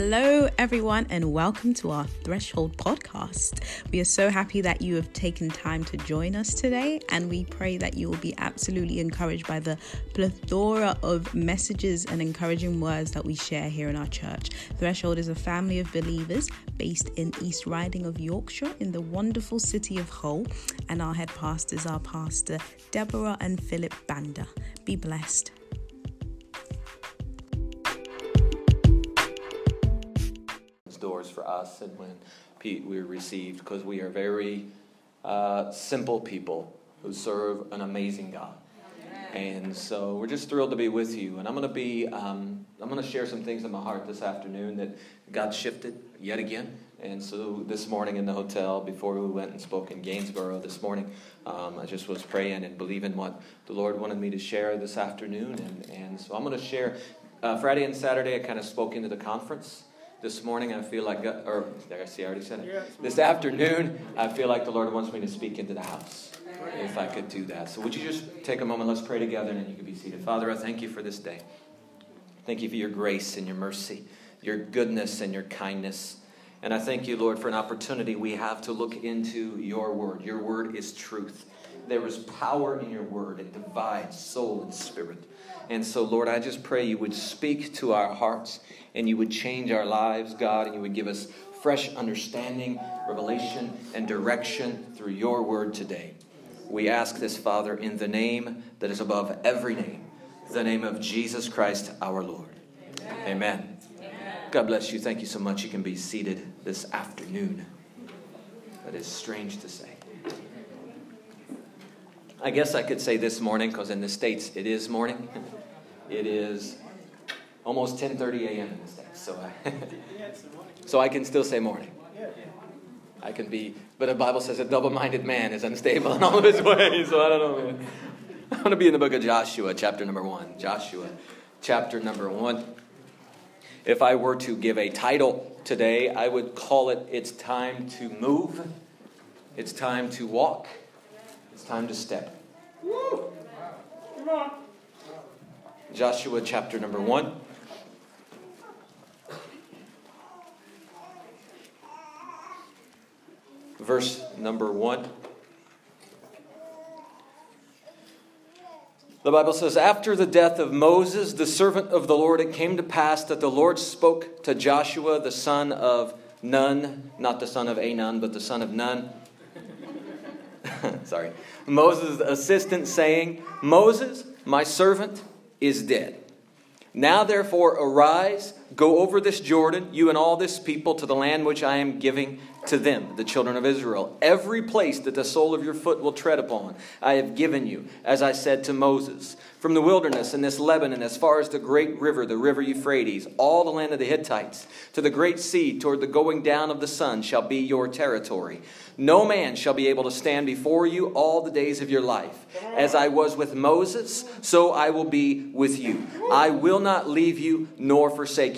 Hello, everyone, and welcome to our Threshold podcast. We are so happy that you have taken time to join us today, and we pray that you will be absolutely encouraged by the plethora of messages and encouraging words that we share here in our church. Threshold is a family of believers based in East Riding of Yorkshire in the wonderful city of Hull, and our head pastors are Pastor Deborah and Philip Banda. Be blessed. Doors for us and when Pete, we received because we are very uh, simple people who serve an amazing God. And so we're just thrilled to be with you. And I'm going to be, um, I'm going to share some things in my heart this afternoon that God shifted yet again. And so this morning in the hotel, before we went and spoke in Gainsborough this morning, um, I just was praying and believing what the Lord wanted me to share this afternoon. And, and so I'm going to share. Uh, Friday and Saturday, I kind of spoke into the conference this morning I feel like, uh, or there I see, I already said it. This afternoon, I feel like the Lord wants me to speak into the house. If I could do that. So, would you just take a moment? Let's pray together and then you can be seated. Father, I thank you for this day. Thank you for your grace and your mercy, your goodness and your kindness. And I thank you, Lord, for an opportunity we have to look into your word. Your word is truth. There is power in your word, it divides soul and spirit. And so, Lord, I just pray you would speak to our hearts and you would change our lives, God, and you would give us fresh understanding, revelation, and direction through your word today. We ask this, Father, in the name that is above every name, the name of Jesus Christ our Lord. Amen. Amen. God bless you. Thank you so much. You can be seated this afternoon. That is strange to say. I guess I could say this morning because in the States it is morning. It is almost 10:30 a.m. in the States, so I, so I can still say morning. I can be, but the Bible says a double-minded man is unstable in all of his ways. So I don't know. Man. I want to be in the book of Joshua, chapter number one. Joshua, chapter number one. If I were to give a title today, I would call it "It's time to move." It's time to walk. It's time to step. Joshua chapter number 1. Verse number 1. The Bible says, After the death of Moses, the servant of the Lord, it came to pass that the Lord spoke to Joshua, the son of Nun, not the son of Anon, but the son of Nun. Sorry. Moses' assistant, saying, Moses, my servant, is dead. Now, therefore, arise, go over this Jordan, you and all this people, to the land which I am giving to them, the children of Israel. Every place that the sole of your foot will tread upon, I have given you, as I said to Moses. From the wilderness and this Lebanon, as far as the great river, the river Euphrates, all the land of the Hittites, to the great sea, toward the going down of the sun, shall be your territory. No man shall be able to stand before you all the days of your life. As I was with Moses, so I will be with you. I will not leave you nor forsake you.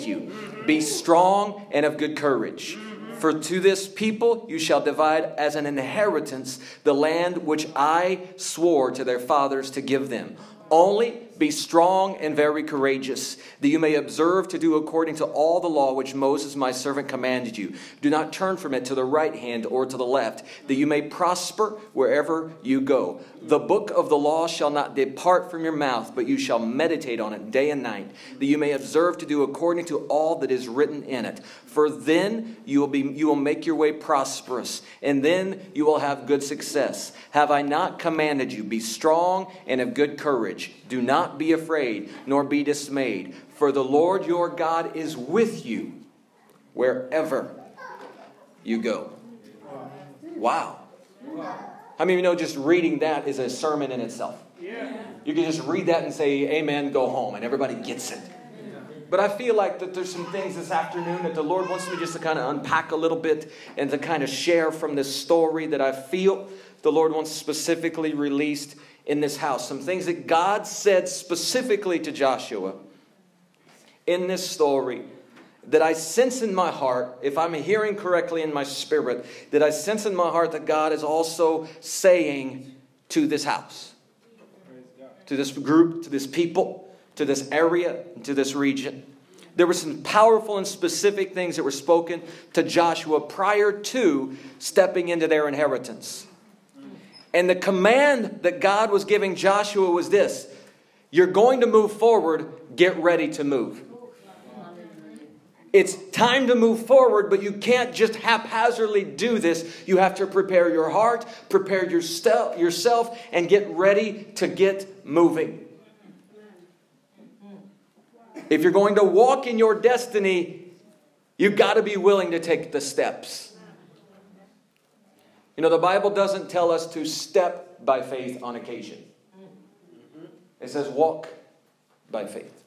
Be strong and of good courage. For to this people you shall divide as an inheritance the land which I swore to their fathers to give them. Only be strong and very courageous, that you may observe to do according to all the law which Moses my servant commanded you. Do not turn from it to the right hand or to the left, that you may prosper wherever you go. The book of the law shall not depart from your mouth, but you shall meditate on it day and night, that you may observe to do according to all that is written in it. For then you will, be, you will make your way prosperous, and then you will have good success. Have I not commanded you? Be strong and of good courage. Do not be afraid, nor be dismayed, for the Lord your God is with you wherever you go. Wow. How many of you know just reading that is a sermon in itself? You can just read that and say, Amen, go home, and everybody gets it. But I feel like that there's some things this afternoon that the Lord wants me just to kind of unpack a little bit and to kind of share from this story that I feel the Lord wants specifically released in this house. Some things that God said specifically to Joshua in this story that I sense in my heart, if I'm hearing correctly in my spirit, that I sense in my heart that God is also saying to this house, to this group, to this people, to this area, to this region. there were some powerful and specific things that were spoken to Joshua prior to stepping into their inheritance. And the command that God was giving Joshua was this You're going to move forward, get ready to move. It's time to move forward, but you can't just haphazardly do this. You have to prepare your heart, prepare yourself, and get ready to get moving. If you're going to walk in your destiny, you've got to be willing to take the steps. You know, the Bible doesn't tell us to step by faith on occasion, it says walk by faith.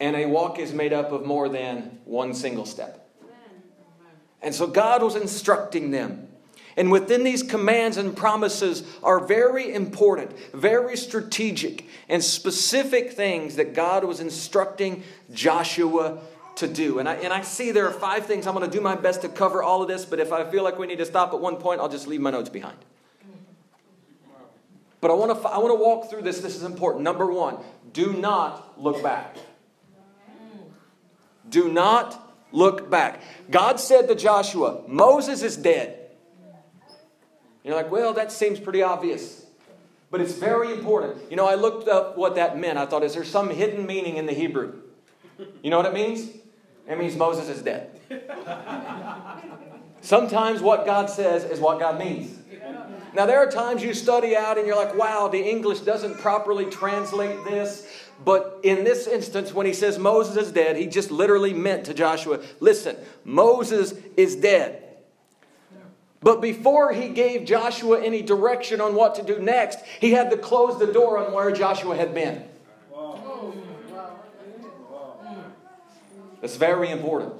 And a walk is made up of more than one single step. And so God was instructing them. And within these commands and promises are very important, very strategic, and specific things that God was instructing Joshua to do. And I, and I see there are five things. I'm going to do my best to cover all of this, but if I feel like we need to stop at one point, I'll just leave my notes behind. But I want to, I want to walk through this. This is important. Number one, do not look back. Do not look back. God said to Joshua, Moses is dead. You're like, well, that seems pretty obvious. But it's very important. You know, I looked up what that meant. I thought, is there some hidden meaning in the Hebrew? You know what it means? It means Moses is dead. Sometimes what God says is what God means. Now, there are times you study out and you're like, wow, the English doesn't properly translate this. But in this instance, when he says Moses is dead, he just literally meant to Joshua, listen, Moses is dead. But before he gave Joshua any direction on what to do next, he had to close the door on where Joshua had been. That's very important.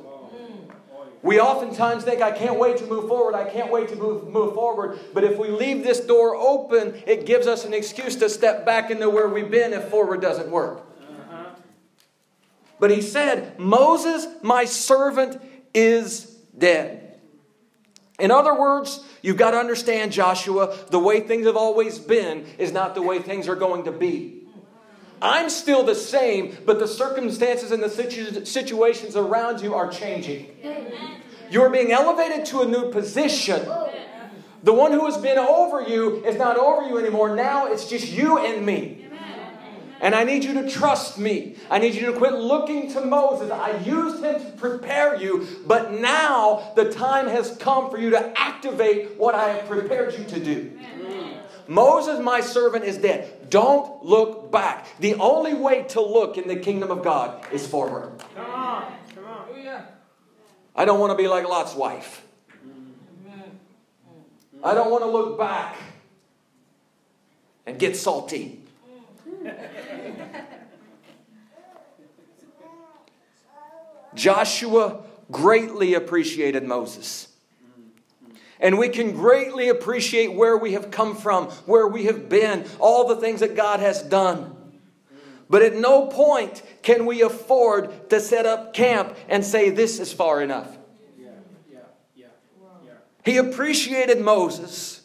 We oftentimes think, I can't wait to move forward, I can't wait to move, move forward. But if we leave this door open, it gives us an excuse to step back into where we've been if forward doesn't work. Uh-huh. But he said, Moses, my servant, is dead. In other words, you've got to understand, Joshua, the way things have always been is not the way things are going to be. I'm still the same, but the circumstances and the situ- situations around you are changing. You're being elevated to a new position. The one who has been over you is not over you anymore. Now it's just you and me. And I need you to trust me. I need you to quit looking to Moses. I used him to prepare you, but now the time has come for you to activate what I have prepared you to do. Moses, my servant, is dead. Don't look back. The only way to look in the kingdom of God is forward. Come on. Come on. I don't want to be like Lot's wife. I don't want to look back and get salty. Joshua greatly appreciated Moses. And we can greatly appreciate where we have come from, where we have been, all the things that God has done. But at no point can we afford to set up camp and say, This is far enough. He appreciated Moses.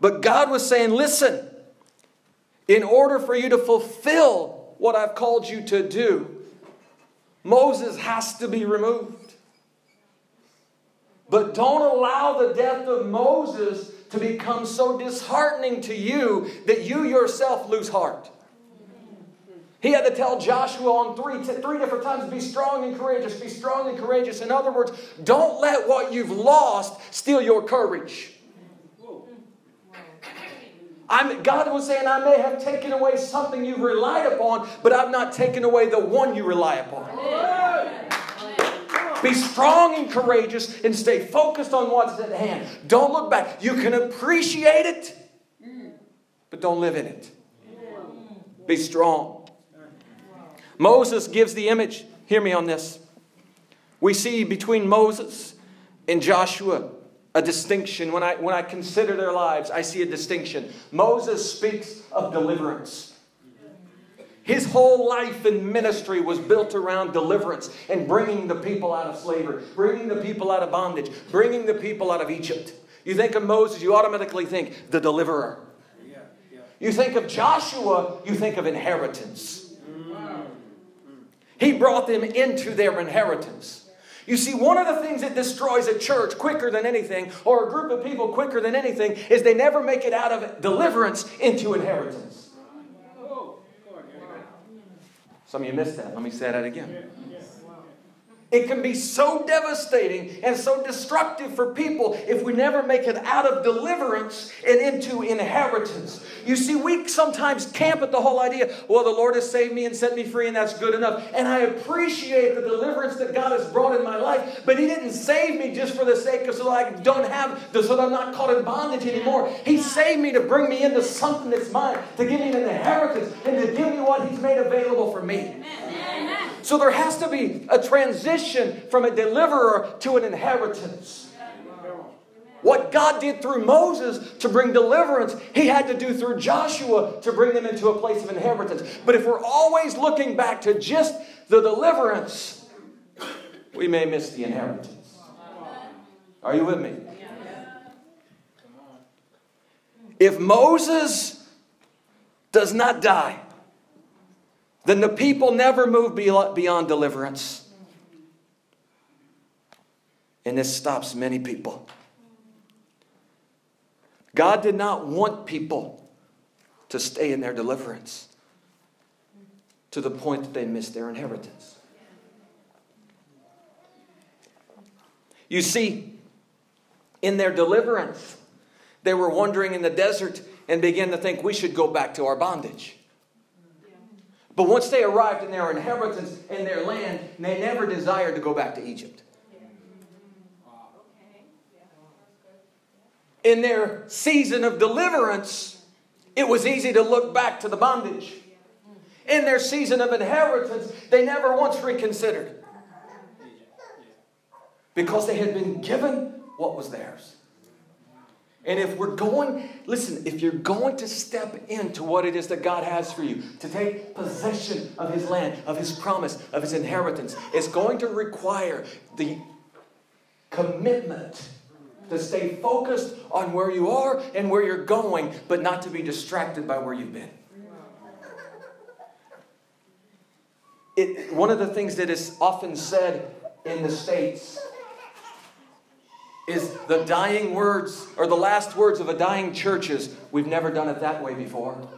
But God was saying, Listen, in order for you to fulfill what I've called you to do, Moses has to be removed. But don't allow the death of Moses to become so disheartening to you that you yourself lose heart. He had to tell Joshua on three, three different times be strong and courageous, be strong and courageous. In other words, don't let what you've lost steal your courage. I'm, God was saying, I may have taken away something you've relied upon, but I've not taken away the one you rely upon. Be strong and courageous and stay focused on what's at hand. Don't look back. You can appreciate it, but don't live in it. Be strong. Moses gives the image. Hear me on this. We see between Moses and Joshua a distinction. When I, when I consider their lives, I see a distinction. Moses speaks of deliverance. His whole life and ministry was built around deliverance and bringing the people out of slavery, bringing the people out of bondage, bringing the people out of Egypt. You think of Moses, you automatically think the deliverer. You think of Joshua, you think of inheritance. He brought them into their inheritance. You see, one of the things that destroys a church quicker than anything, or a group of people quicker than anything, is they never make it out of deliverance into inheritance. Some of you missed that. Let me say that again. It can be so devastating and so destructive for people if we never make it out of deliverance and into inheritance. You see, we sometimes camp at the whole idea, well, the Lord has saved me and set me free, and that's good enough. And I appreciate the deliverance that God has brought in my life, but He didn't save me just for the sake of so that I don't have, so that I'm not caught in bondage anymore. He saved me to bring me into something that's mine, to give me an inheritance, and to give me what He's made available for me. So there has to be a transition from a deliverer to an inheritance. What God did through Moses to bring deliverance, He had to do through Joshua to bring them into a place of inheritance. But if we're always looking back to just the deliverance, we may miss the inheritance. Are you with me? If Moses does not die, then the people never move beyond deliverance. And this stops many people. God did not want people to stay in their deliverance to the point that they missed their inheritance. You see, in their deliverance, they were wandering in the desert and began to think we should go back to our bondage. But once they arrived in their inheritance in their land, they never desired to go back to Egypt. In their season of deliverance, it was easy to look back to the bondage. In their season of inheritance, they never once reconsidered because they had been given what was theirs. And if we're going, listen, if you're going to step into what it is that God has for you, to take possession of His land, of His promise, of His inheritance, it's going to require the commitment to stay focused on where you are and where you're going, but not to be distracted by where you've been. It, one of the things that is often said in the States is the dying words or the last words of a dying church is we've never done it that way before.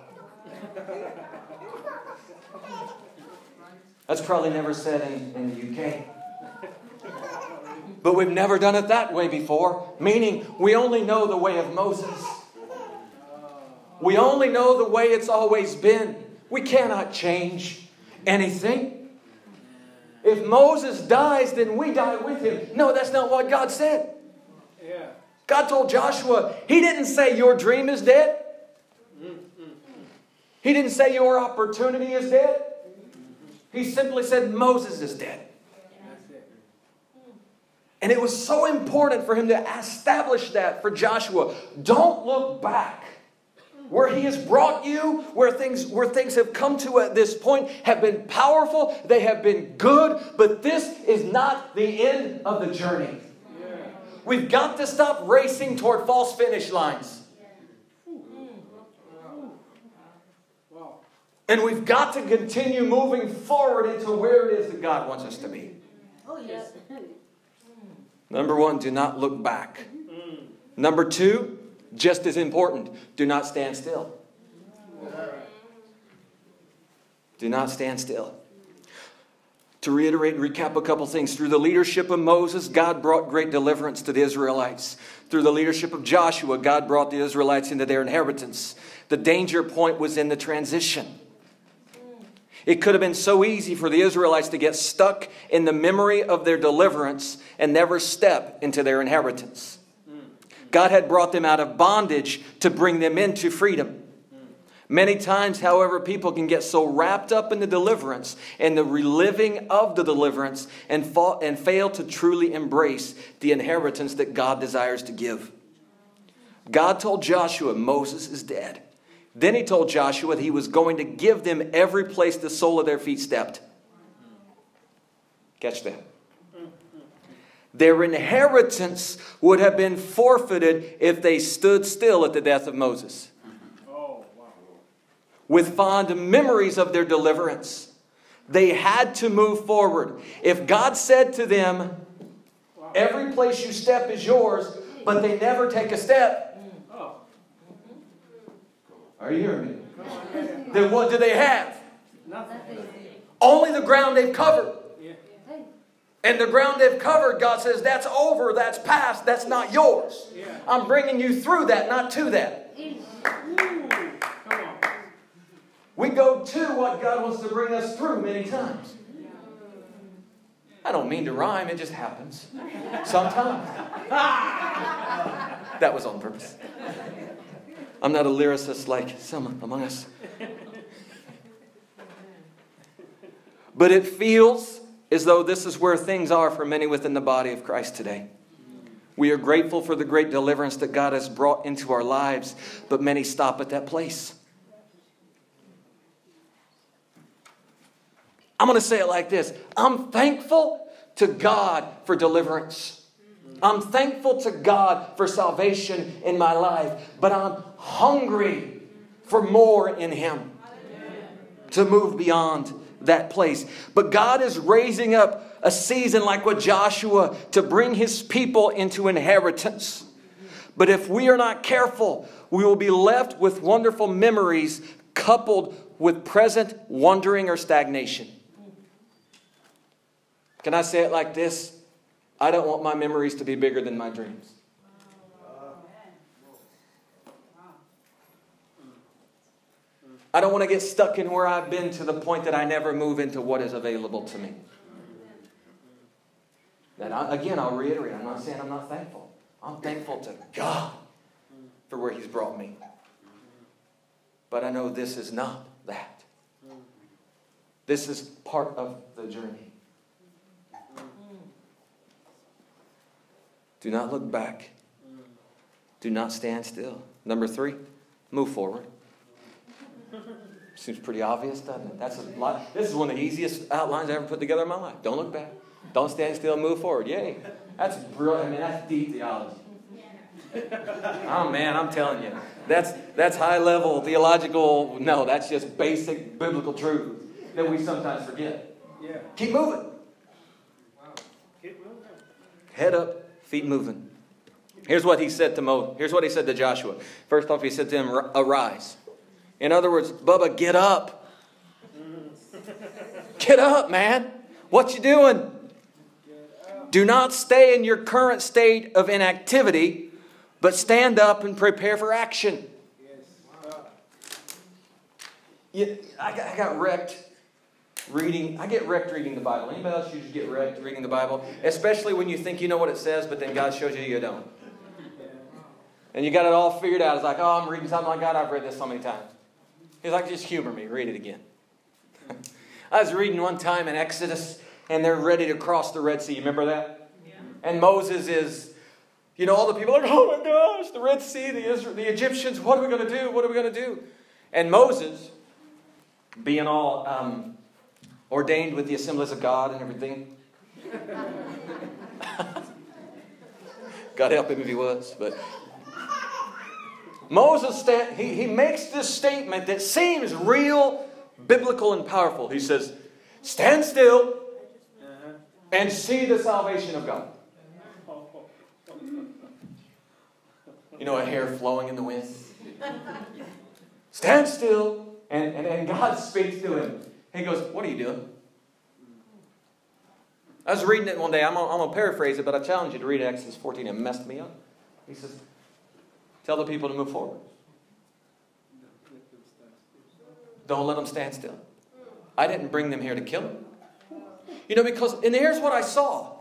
That's probably never said in, in the UK. But we've never done it that way before, meaning we only know the way of Moses. We only know the way it's always been. We cannot change anything. If Moses dies, then we die with him. No, that's not what God said. God told Joshua, He didn't say your dream is dead. He didn't say your opportunity is dead. He simply said Moses is dead. And it was so important for him to establish that for Joshua. Don't look back. Where he has brought you, where things, where things have come to at this point, have been powerful, they have been good, but this is not the end of the journey. We've got to stop racing toward false finish lines. And we've got to continue moving forward into where it is that God wants us to be. Oh, yes. Number one, do not look back. Number two, just as important, do not stand still. Do not stand still. To reiterate and recap a couple things, through the leadership of Moses, God brought great deliverance to the Israelites. Through the leadership of Joshua, God brought the Israelites into their inheritance. The danger point was in the transition. It could have been so easy for the Israelites to get stuck in the memory of their deliverance and never step into their inheritance. God had brought them out of bondage to bring them into freedom. Many times, however, people can get so wrapped up in the deliverance and the reliving of the deliverance and, fall, and fail to truly embrace the inheritance that God desires to give. God told Joshua Moses is dead. Then he told Joshua that he was going to give them every place the sole of their feet stepped. Catch that. Their inheritance would have been forfeited if they stood still at the death of Moses with fond memories of their deliverance, They had to move forward. If God said to them, Every place you step is yours, but they never take a step, are you hearing me? Then what do they have? Only the ground they've covered. And the ground they've covered, God says, that's over, that's past, that's not yours. I'm bringing you through that, not to that. We go to what God wants to bring us through many times. I don't mean to rhyme, it just happens. Sometimes. That was on purpose. I'm not a lyricist like some among us. But it feels as though this is where things are for many within the body of Christ today. We are grateful for the great deliverance that God has brought into our lives, but many stop at that place. I'm going to say it like this I'm thankful to God for deliverance. I'm thankful to God for salvation in my life, but I'm hungry for more in Him to move beyond that place. But God is raising up a season like with Joshua to bring His people into inheritance. But if we are not careful, we will be left with wonderful memories coupled with present wandering or stagnation. Can I say it like this? I don't want my memories to be bigger than my dreams. I don't want to get stuck in where I've been to the point that I never move into what is available to me. And I, again, I'll reiterate I'm not saying I'm not thankful. I'm thankful to God for where He's brought me. But I know this is not that. This is part of the journey. Do not look back. Do not stand still. Number three, move forward. Seems pretty obvious, doesn't it? That's a lot. This is one of the easiest outlines I ever put together in my life. Don't look back. Don't stand still. Move forward. Yay. That's brilliant. I mean, that's deep theology. Oh man, I'm telling you, that's that's high level theological. No, that's just basic biblical truth that we sometimes forget. Yeah. Keep moving. Wow. Keep moving. Head up, feet moving. Here's what he said to Mo. Here's what he said to Joshua. First off, he said to him, "Arise." In other words, Bubba, get up. Get up, man. What you doing? Do not stay in your current state of inactivity, but stand up and prepare for action. Yeah, I got, I got wrecked reading. I get wrecked reading the Bible. Anybody else you just get wrecked reading the Bible? Especially when you think you know what it says, but then God shows you you don't. And you got it all figured out. It's like, oh, I'm reading something like God. I've read this so many times. He's like, just humor me. Read it again. I was reading one time in Exodus, and they're ready to cross the Red Sea. You remember that? Yeah. And Moses is, you know, all the people are like, oh my gosh, the Red Sea, the, Israel, the Egyptians, what are we going to do? What are we going to do? And Moses, being all um, ordained with the assemblies of God and everything. God help him if he was, but Moses stand, he, he makes this statement that seems real, biblical, and powerful. He says, Stand still and see the salvation of God. You know, a hair flowing in the wind. Stand still. And, and, and God speaks to him. He goes, What are you doing? I was reading it one day. I'm going to paraphrase it, but I challenge you to read Exodus 14. It messed me up. He says, Tell the people to move forward. Don't let them stand still. I didn't bring them here to kill them. You know, because, and here's what I saw.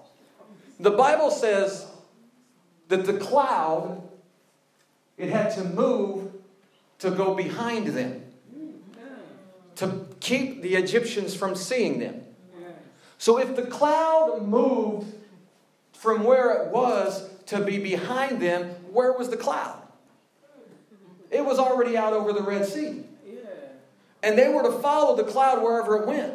The Bible says that the cloud, it had to move to go behind them to keep the Egyptians from seeing them. So if the cloud moved from where it was to be behind them, where was the cloud? It was already out over the Red Sea. And they were to follow the cloud wherever it went.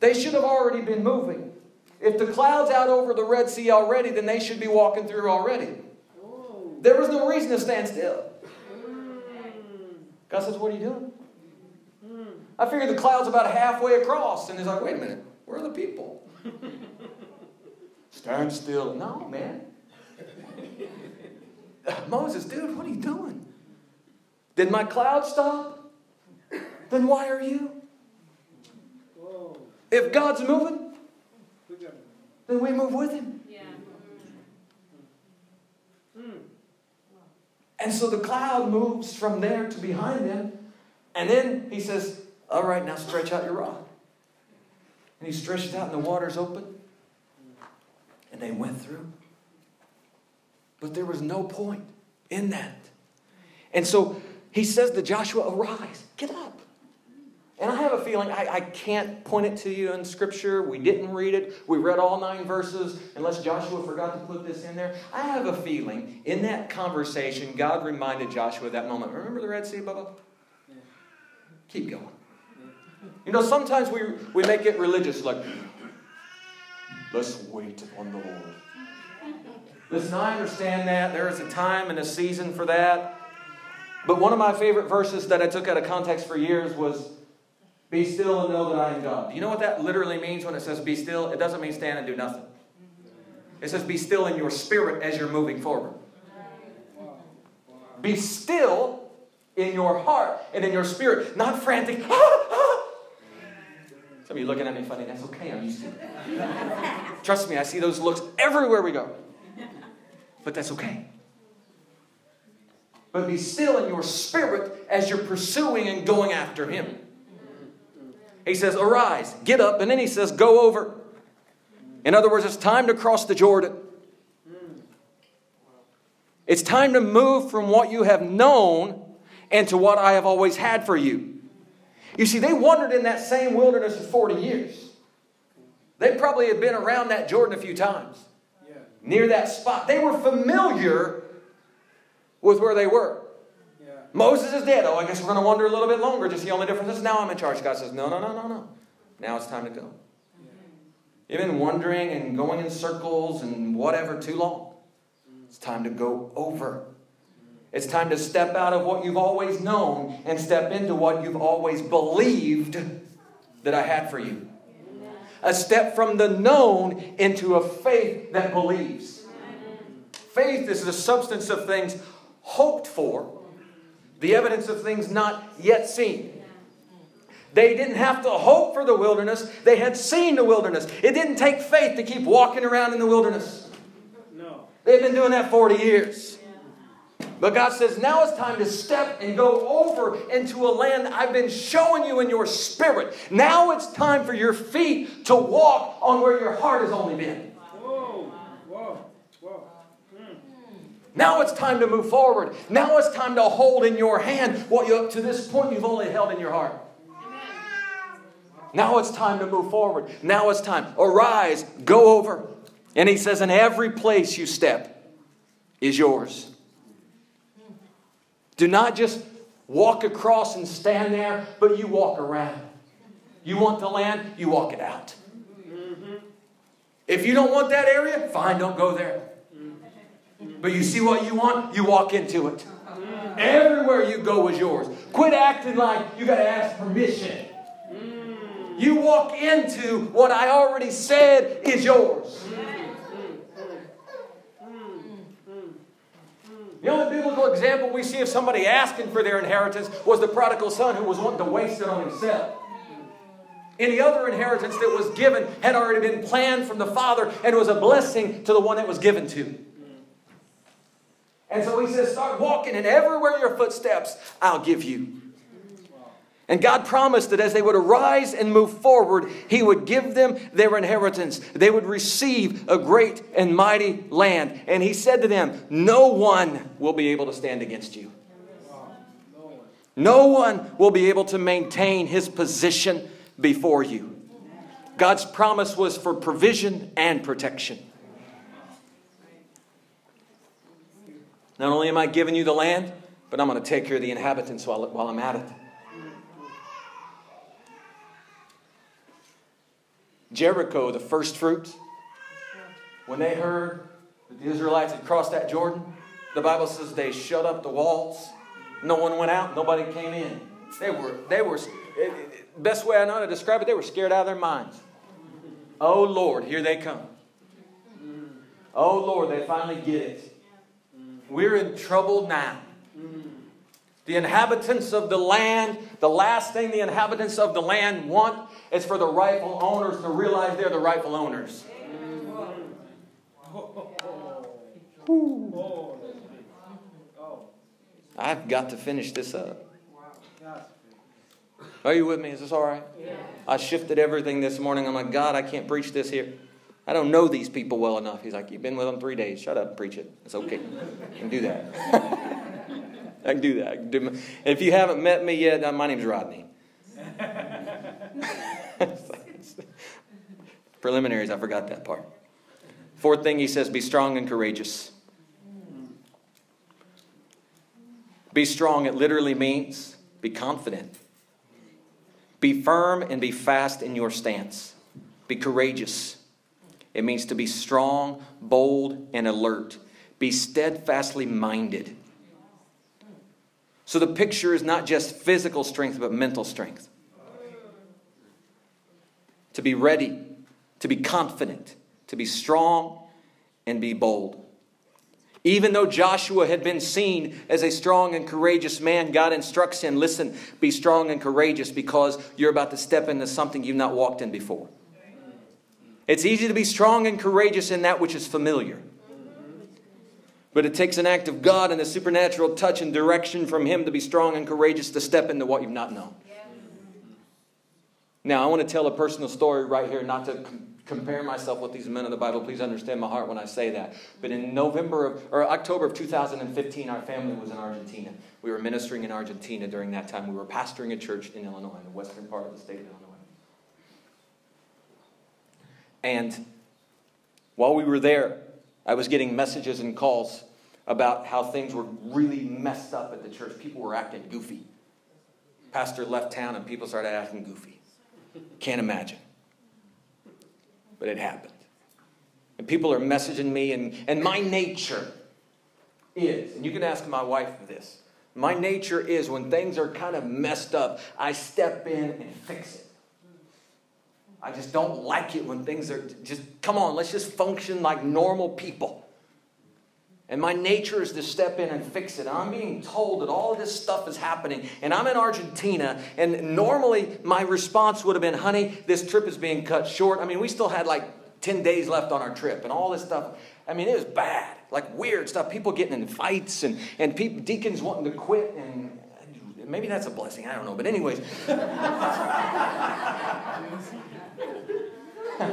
They should have already been moving. If the cloud's out over the Red Sea already, then they should be walking through already. There was no reason to stand still. Mm. God says, What are you doing? I figured the cloud's about halfway across. And he's like, wait a minute, where are the people? Stand still. No, man. Moses, dude, what are you doing? Did my cloud stop? Then why are you? If God's moving, then we move with Him. Yeah. And so the cloud moves from there to behind them. And then he says, All right, now stretch out your rod. And he stretched out, and the waters opened. And they went through. But there was no point in that. And so he says to Joshua, Arise, get up. And I have a feeling, I, I can't point it to you in Scripture. We didn't read it. We read all nine verses, unless Joshua forgot to put this in there. I have a feeling in that conversation, God reminded Joshua that moment. Remember the Red Sea, Bubba? Keep going. You know, sometimes we, we make it religious, like, let's wait upon the Lord. Listen, I understand that. There is a time and a season for that. But one of my favorite verses that I took out of context for years was be still and know that I am God. Do you know what that literally means when it says be still? It doesn't mean stand and do nothing. It says be still in your spirit as you're moving forward. Be still in your heart and in your spirit, not frantic. Ah, ah, Some of you looking at me funny. That's okay. I'm used to it. Trust me, I see those looks everywhere we go. But that's okay. But be still in your spirit as you're pursuing and going after Him. He says, Arise, get up, and then he says, Go over. In other words, it's time to cross the Jordan. It's time to move from what you have known and to what I have always had for you. You see, they wandered in that same wilderness for 40 years. They probably had been around that Jordan a few times, yeah. near that spot. They were familiar with where they were. Moses is dead. Oh, I guess we're going to wander a little bit longer. Just the only difference is now I'm in charge. God says, no, no, no, no, no. Now it's time to go. You've been wandering and going in circles and whatever too long. It's time to go over. It's time to step out of what you've always known and step into what you've always believed that I had for you. A step from the known into a faith that believes. Faith is the substance of things hoped for the evidence of things not yet seen. They didn't have to hope for the wilderness, they had seen the wilderness. It didn't take faith to keep walking around in the wilderness. No. They've been doing that 40 years. But God says, now it's time to step and go over into a land I've been showing you in your spirit. Now it's time for your feet to walk on where your heart has only been. Now it's time to move forward. Now it's time to hold in your hand what you up to this point you've only held in your heart. Now it's time to move forward. Now it's time. Arise, go over. And he says, in every place you step is yours. Do not just walk across and stand there, but you walk around. You want the land, you walk it out. If you don't want that area, fine, don't go there. But you see what you want, you walk into it. Everywhere you go is yours. Quit acting like you got to ask permission. You walk into what I already said is yours. The only biblical example we see of somebody asking for their inheritance was the prodigal son who was wanting to waste it on himself. Any other inheritance that was given had already been planned from the Father and was a blessing to the one that was given to. And so he says, start walking, and everywhere your footsteps, I'll give you. And God promised that as they would arise and move forward, He would give them their inheritance. They would receive a great and mighty land. And He said to them, No one will be able to stand against you. No one will be able to maintain His position before you. God's promise was for provision and protection. Not only am I giving you the land, but I'm going to take care of the inhabitants while, while I'm at it. Jericho, the first fruits, when they heard that the Israelites had crossed that Jordan, the Bible says they shut up the walls. No one went out, nobody came in. They were, they were, best way I know to describe it, they were scared out of their minds. Oh Lord, here they come. Oh Lord, they finally get it. We're in trouble now. The inhabitants of the land, the last thing the inhabitants of the land want is for the rightful owners to realize they're the rightful owners. I've got to finish this up. Are you with me? Is this all right? I shifted everything this morning. I'm like, God, I can't preach this here. I don't know these people well enough. He's like, You've been with them three days. Shut up and preach it. It's okay. You can do that. I can do that. If you haven't met me yet, uh, my name's Rodney. Preliminaries, I forgot that part. Fourth thing he says be strong and courageous. Be strong, it literally means be confident. Be firm and be fast in your stance. Be courageous. It means to be strong, bold, and alert. Be steadfastly minded. So the picture is not just physical strength, but mental strength. To be ready, to be confident, to be strong, and be bold. Even though Joshua had been seen as a strong and courageous man, God instructs him listen, be strong and courageous because you're about to step into something you've not walked in before. It's easy to be strong and courageous in that which is familiar. But it takes an act of God and a supernatural touch and direction from Him to be strong and courageous to step into what you've not known. Now, I want to tell a personal story right here, not to compare myself with these men of the Bible. Please understand my heart when I say that. But in November of, or October of 2015, our family was in Argentina. We were ministering in Argentina during that time. We were pastoring a church in Illinois, in the western part of the state of Illinois. And while we were there, I was getting messages and calls about how things were really messed up at the church. People were acting goofy. Pastor left town and people started acting goofy. Can't imagine. But it happened. And people are messaging me, and, and my nature is, and you can ask my wife this. My nature is when things are kind of messed up, I step in and fix it. I just don't like it when things are just, come on, let's just function like normal people. And my nature is to step in and fix it. I'm being told that all this stuff is happening, and I'm in Argentina, and normally my response would have been, honey, this trip is being cut short. I mean, we still had like 10 days left on our trip, and all this stuff. I mean, it was bad, like weird stuff. People getting in fights, and, and deacons wanting to quit, and maybe that's a blessing. I don't know. But, anyways.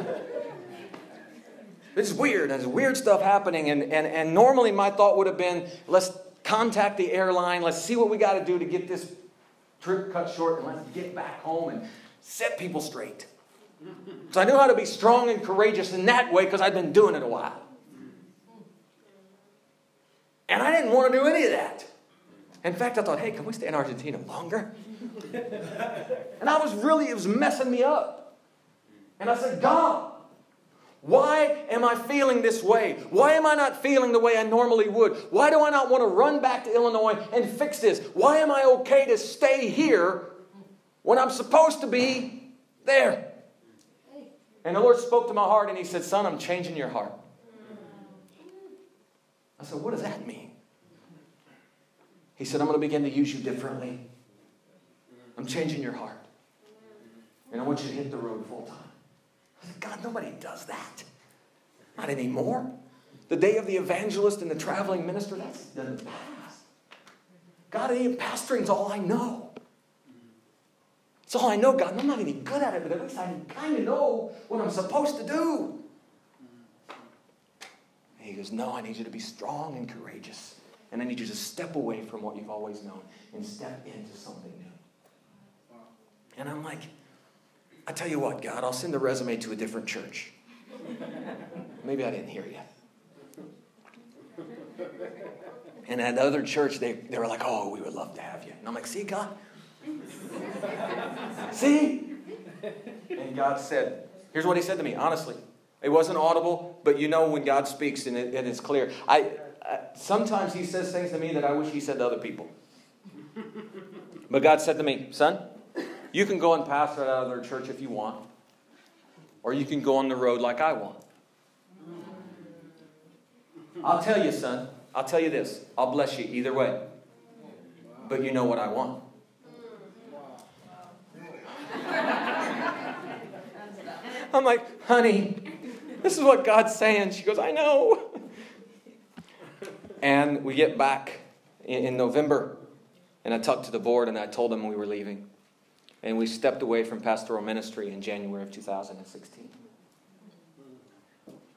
it's weird. There's weird stuff happening. And, and, and normally my thought would have been let's contact the airline, let's see what we got to do to get this trip cut short, and let's get back home and set people straight. So I knew how to be strong and courageous in that way because I'd been doing it a while. And I didn't want to do any of that. In fact, I thought, hey, can we stay in Argentina longer? and I was really, it was messing me up. And I said, God, why am I feeling this way? Why am I not feeling the way I normally would? Why do I not want to run back to Illinois and fix this? Why am I okay to stay here when I'm supposed to be there? And the Lord spoke to my heart and He said, Son, I'm changing your heart. I said, What does that mean? He said, I'm going to begin to use you differently. I'm changing your heart. And I want you to hit the road full time. God, nobody does that. Not anymore. The day of the evangelist and the traveling minister, that's the past. God, even pastoring's all I know. It's all I know, God. I'm not any good at it, but at least I kind of know what I'm supposed to do. And he goes, No, I need you to be strong and courageous. And I need you to step away from what you've always known and step into something new. And I'm like, I tell you what, God, I'll send the resume to a different church. Maybe I didn't hear you. And at the other church, they, they were like, oh, we would love to have you. And I'm like, see, God? see? And God said, here's what He said to me, honestly. It wasn't audible, but you know when God speaks and, it, and it's clear. I, I, sometimes He says things to me that I wish He said to other people. But God said to me, son, You can go and pastor out of their church if you want, or you can go on the road like I want. I'll tell you, son, I'll tell you this. I'll bless you either way. But you know what I want. I'm like, honey, this is what God's saying. She goes, I know. And we get back in November, and I talked to the board and I told them we were leaving. And we stepped away from pastoral ministry in January of 2016.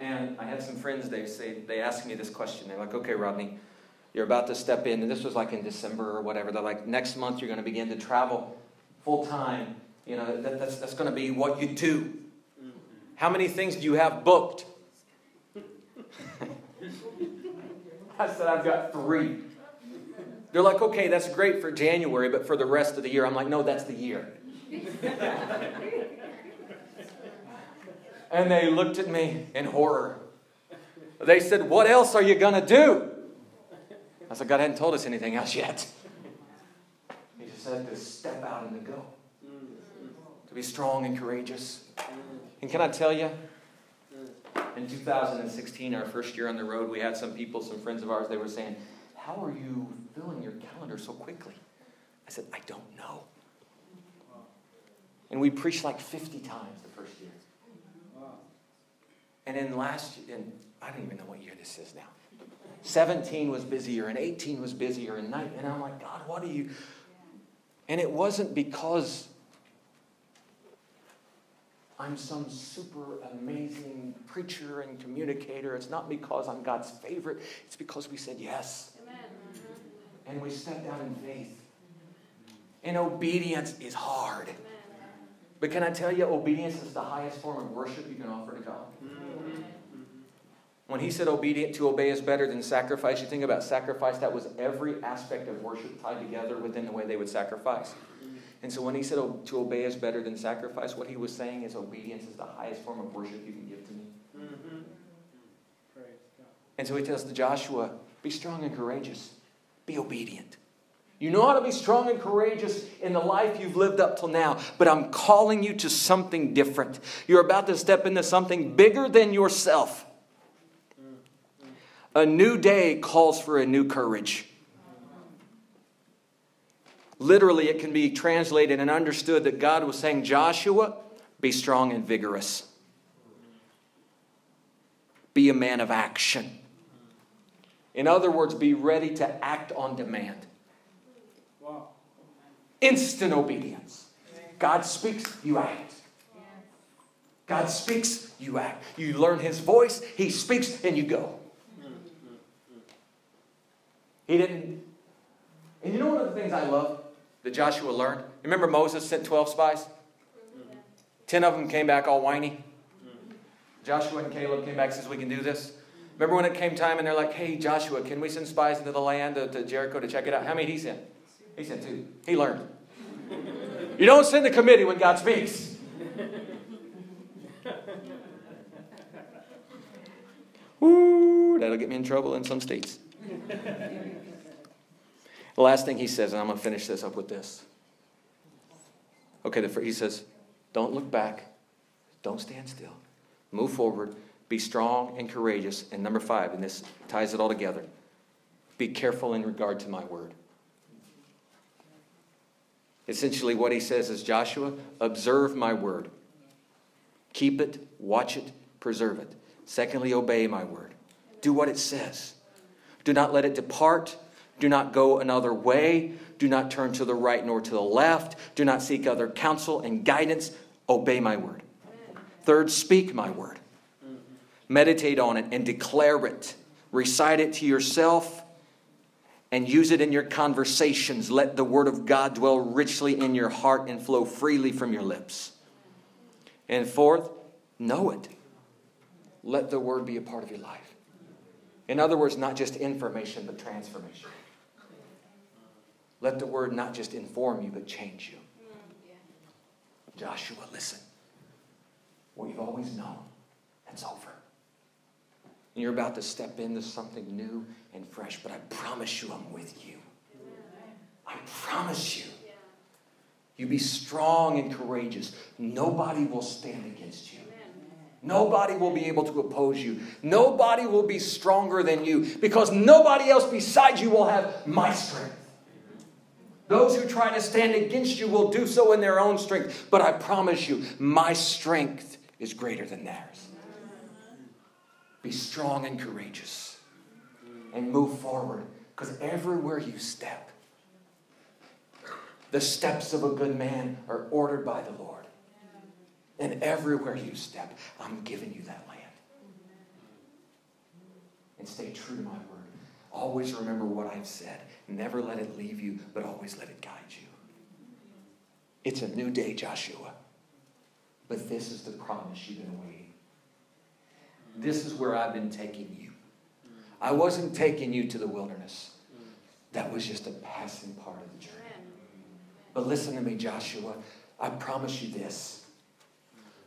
And I had some friends, they say they asked me this question. They're like, okay, Rodney, you're about to step in, and this was like in December or whatever. They're like, next month you're going to begin to travel full time. You know, that, that's, that's going to be what you do. How many things do you have booked? I said, I've got three. They're like, okay, that's great for January, but for the rest of the year, I'm like, no, that's the year. and they looked at me in horror. They said, What else are you going to do? I said, God hadn't told us anything else yet. He just said to step out and to go, to be strong and courageous. And can I tell you, in 2016, our first year on the road, we had some people, some friends of ours, they were saying, How are you filling your calendar so quickly? I said, I don't know. And we preached like 50 times the first year. And then last year, and I don't even know what year this is now. 17 was busier, and 18 was busier, and 9, and I'm like, God, what are you? And it wasn't because I'm some super amazing preacher and communicator. It's not because I'm God's favorite. It's because we said yes. And we stepped out in faith. And obedience is hard. But can I tell you, obedience is the highest form of worship you can offer to God. When he said obedient to obey is better than sacrifice, you think about sacrifice, that was every aspect of worship tied together within the way they would sacrifice. And so when he said to obey is better than sacrifice, what he was saying is obedience is the highest form of worship you can give to me. Mm-hmm. And so he tells to Joshua, be strong and courageous, be obedient. You know how to be strong and courageous in the life you've lived up till now, but I'm calling you to something different. You're about to step into something bigger than yourself. A new day calls for a new courage. Literally, it can be translated and understood that God was saying, Joshua, be strong and vigorous. Be a man of action. In other words, be ready to act on demand. Instant obedience. God speaks, you act. God speaks, you act. You learn His voice, He speaks, and you go. He didn't. And you know one of the things I love that Joshua learned? Remember Moses sent 12 spies? Ten of them came back all whiny. Joshua and Caleb came back and says, We can do this. Remember when it came time and they're like, Hey, Joshua, can we send spies into the land to, to Jericho to check it out? How many he sent? He sent two. He learned. you don't send a committee when God speaks. Ooh, that'll get me in trouble in some states. the last thing he says, and I'm going to finish this up with this. Okay, the, he says, don't look back, don't stand still, move forward, be strong and courageous. And number five, and this ties it all together be careful in regard to my word. Essentially, what he says is Joshua, observe my word. Keep it, watch it, preserve it. Secondly, obey my word. Do what it says. Do not let it depart. Do not go another way. Do not turn to the right nor to the left. Do not seek other counsel and guidance. Obey my word. Third, speak my word. Meditate on it and declare it. Recite it to yourself and use it in your conversations. Let the word of God dwell richly in your heart and flow freely from your lips. And fourth, know it. Let the word be a part of your life. In other words, not just information, but transformation. Let the word not just inform you, but change you. Joshua, listen. What you've always known, it's over. And you're about to step into something new and fresh, but I promise you I'm with you. I promise you. You be strong and courageous. Nobody will stand against you. Nobody will be able to oppose you. Nobody will be stronger than you because nobody else besides you will have my strength. Those who try to stand against you will do so in their own strength, but I promise you, my strength is greater than theirs. Be strong and courageous and move forward because everywhere you step, the steps of a good man are ordered by the Lord. And everywhere you step, I'm giving you that land. And stay true to my word. Always remember what I've said. Never let it leave you, but always let it guide you. It's a new day, Joshua. But this is the promise you've been waiting. This is where I've been taking you. I wasn't taking you to the wilderness. That was just a passing part of the journey. But listen to me, Joshua. I promise you this.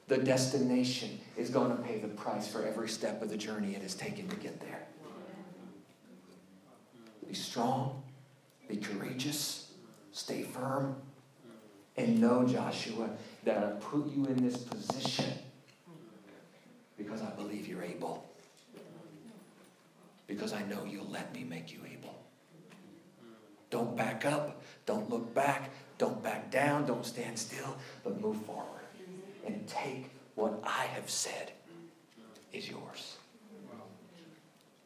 The destination is going to pay the price for every step of the journey it has taken to get there. Be strong, be courageous, stay firm, and know, Joshua, that I put you in this position because I believe you're able. Because I know you'll let me make you able. Don't back up. Don't look back. Don't back down. Don't stand still, but move forward and take what I have said is yours.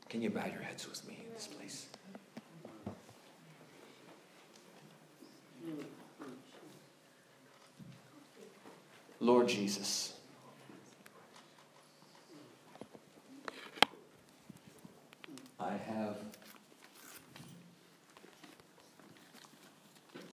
Can you bow your heads with me in this place? Lord Jesus. I have